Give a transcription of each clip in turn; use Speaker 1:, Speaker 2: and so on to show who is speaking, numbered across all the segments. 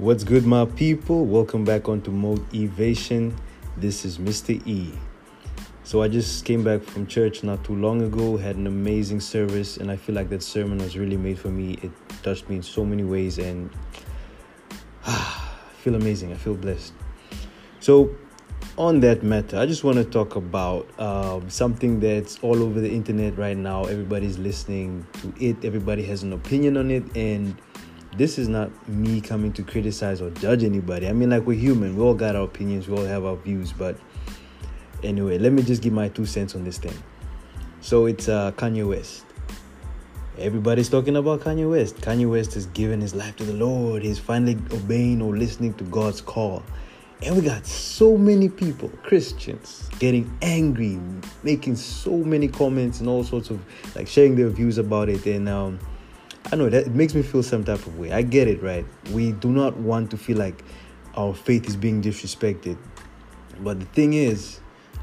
Speaker 1: What's good, my people? Welcome back onto Motivation. This is Mr. E. So I just came back from church not too long ago, had an amazing service, and I feel like that sermon was really made for me. It touched me in so many ways, and ah, I feel amazing. I feel blessed. So, on that matter, I just want to talk about um, something that's all over the internet right now. Everybody's listening to it, everybody has an opinion on it, and this is not me coming to criticize or judge anybody. I mean, like, we're human, we all got our opinions, we all have our views, but anyway, let me just give my two cents on this thing. So, it's uh, Kanye West. Everybody's talking about Kanye West. Kanye West has given his life to the Lord. He's finally obeying or listening to God's call. And we got so many people, Christians, getting angry, making so many comments and all sorts of like sharing their views about it. And um, I know that it makes me feel some type of way. I get it, right? We do not want to feel like our faith is being disrespected. But the thing is,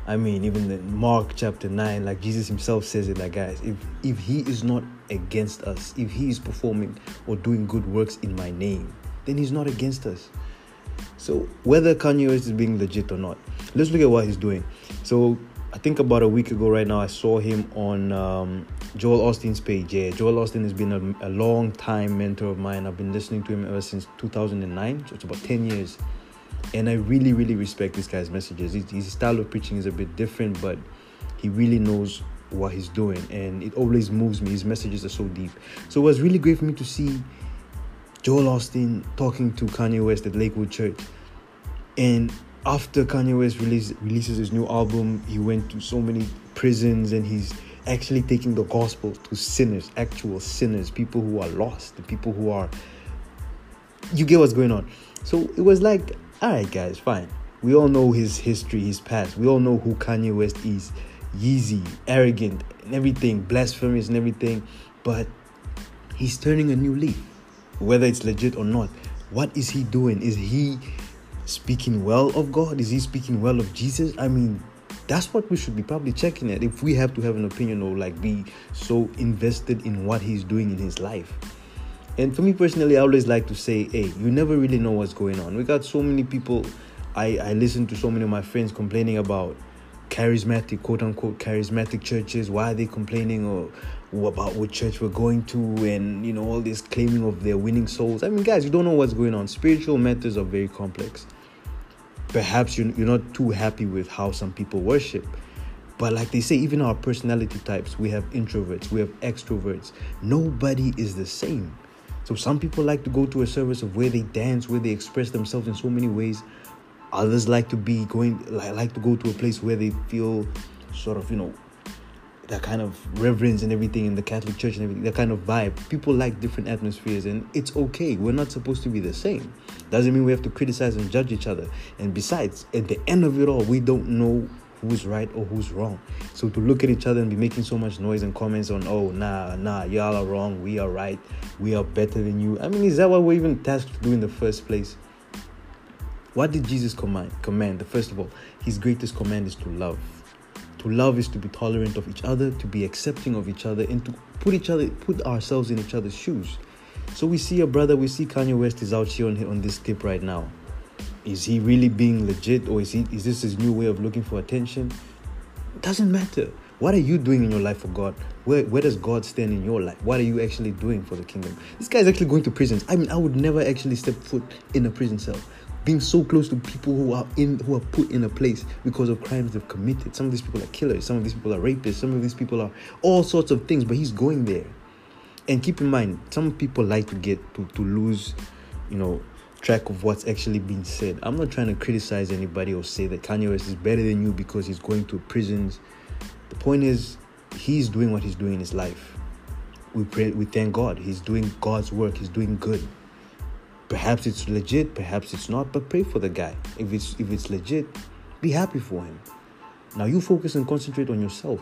Speaker 1: I mean, even in Mark chapter 9, like Jesus himself says it, like, guys, if, if he is not against us, if he is performing or doing good works in my name, then he's not against us. So whether Kanye West is being legit or not, let's look at what he's doing. So I think about a week ago right now, I saw him on um, Joel Osteen's page. Yeah, Joel Osteen has been a, a, long time mentor of mine. I've been listening to him ever since 2009, so it's about 10 years. And I really, really respect this guy's messages. His, his style of preaching is a bit different, but he really knows what he's doing, and it always moves me. His messages are so deep. So it was really great for me to see Joel Osteen talking to Kanye West at Lakewood Church. And after Kanye West release, releases his new album, he went to so many prisons and he's actually taking the gospel to sinners, actual sinners, people who are lost, the people who are. You get what's going on. So it was like, all right, guys, fine. We all know his history, his past. We all know who Kanye West is. Yeezy, arrogant, and everything, blasphemous and everything. But he's turning a new leaf, whether it's legit or not. What is he doing? Is he speaking well of God? Is he speaking well of Jesus? I mean, that's what we should be probably checking at if we have to have an opinion or like be so invested in what he's doing in his life. And for me personally, I always like to say, hey, you never really know what's going on. We got so many people, I, I listen to so many of my friends complaining about charismatic, quote unquote, charismatic churches. Why are they complaining or, about what church we're going to and, you know, all this claiming of their winning souls? I mean, guys, you don't know what's going on. Spiritual matters are very complex perhaps you're, you're not too happy with how some people worship. But like they say, even our personality types, we have introverts, we have extroverts. Nobody is the same. So some people like to go to a service of where they dance, where they express themselves in so many ways. Others like to be going like, like to go to a place where they feel sort of, you know, that kind of reverence and everything in the Catholic Church and everything, that kind of vibe. People like different atmospheres, and it's okay. We're not supposed to be the same. Doesn't mean we have to criticize and judge each other. And besides, at the end of it all, we don't know who's right or who's wrong. So to look at each other and be making so much noise and comments on, oh, nah, nah, y'all are wrong, we are right, we are better than you. I mean, is that what we're even tasked to do in the first place? What did Jesus command? Command. First of all, his greatest command is to love. To love is to be tolerant of each other, to be accepting of each other, and to put each other, put ourselves in each other's shoes. So we see a brother, we see Kanye West is out here on, on this tip right now. Is he really being legit, or is he is this his new way of looking for attention? Doesn't matter. What are you doing in your life for God? Where, where does God stand in your life? What are you actually doing for the kingdom? This guy is actually going to prisons. I mean, I would never actually step foot in a prison cell being so close to people who are in who are put in a place because of crimes they've committed. Some of these people are killers, some of these people are rapists, some of these people are all sorts of things, but he's going there. And keep in mind, some people like to get to, to lose, you know, track of what's actually being said. I'm not trying to criticize anybody or say that Kanye West is better than you because he's going to prisons. The point is, he's doing what he's doing in his life. We pray, we thank God. He's doing God's work. He's doing good. Perhaps it's legit, perhaps it's not, but pray for the guy. If it's if it's legit, be happy for him. Now you focus and concentrate on yourself.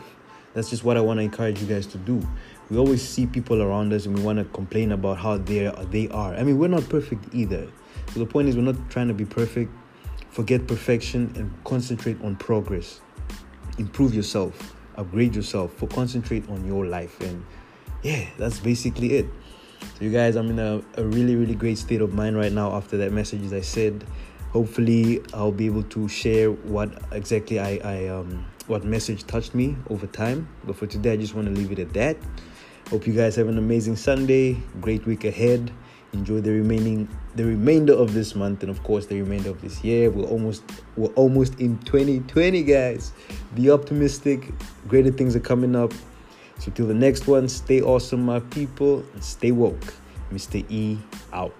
Speaker 1: That's just what I want to encourage you guys to do. We always see people around us and we want to complain about how they are, they are. I mean, we're not perfect either. So the point is we're not trying to be perfect. Forget perfection and concentrate on progress. Improve yourself, upgrade yourself, for concentrate on your life and yeah, that's basically it. So, you guys, I'm in a, a really, really great state of mind right now after that message, as I said. Hopefully, I'll be able to share what exactly I, I um, what message touched me over time. But for today, I just want to leave it at that. Hope you guys have an amazing Sunday, great week ahead. Enjoy the remaining the remainder of this month and of course the remainder of this year. We're almost we're almost in 2020, guys. Be optimistic. Greater things are coming up. So till the next one, stay awesome, my people, and stay woke. Mr. E out.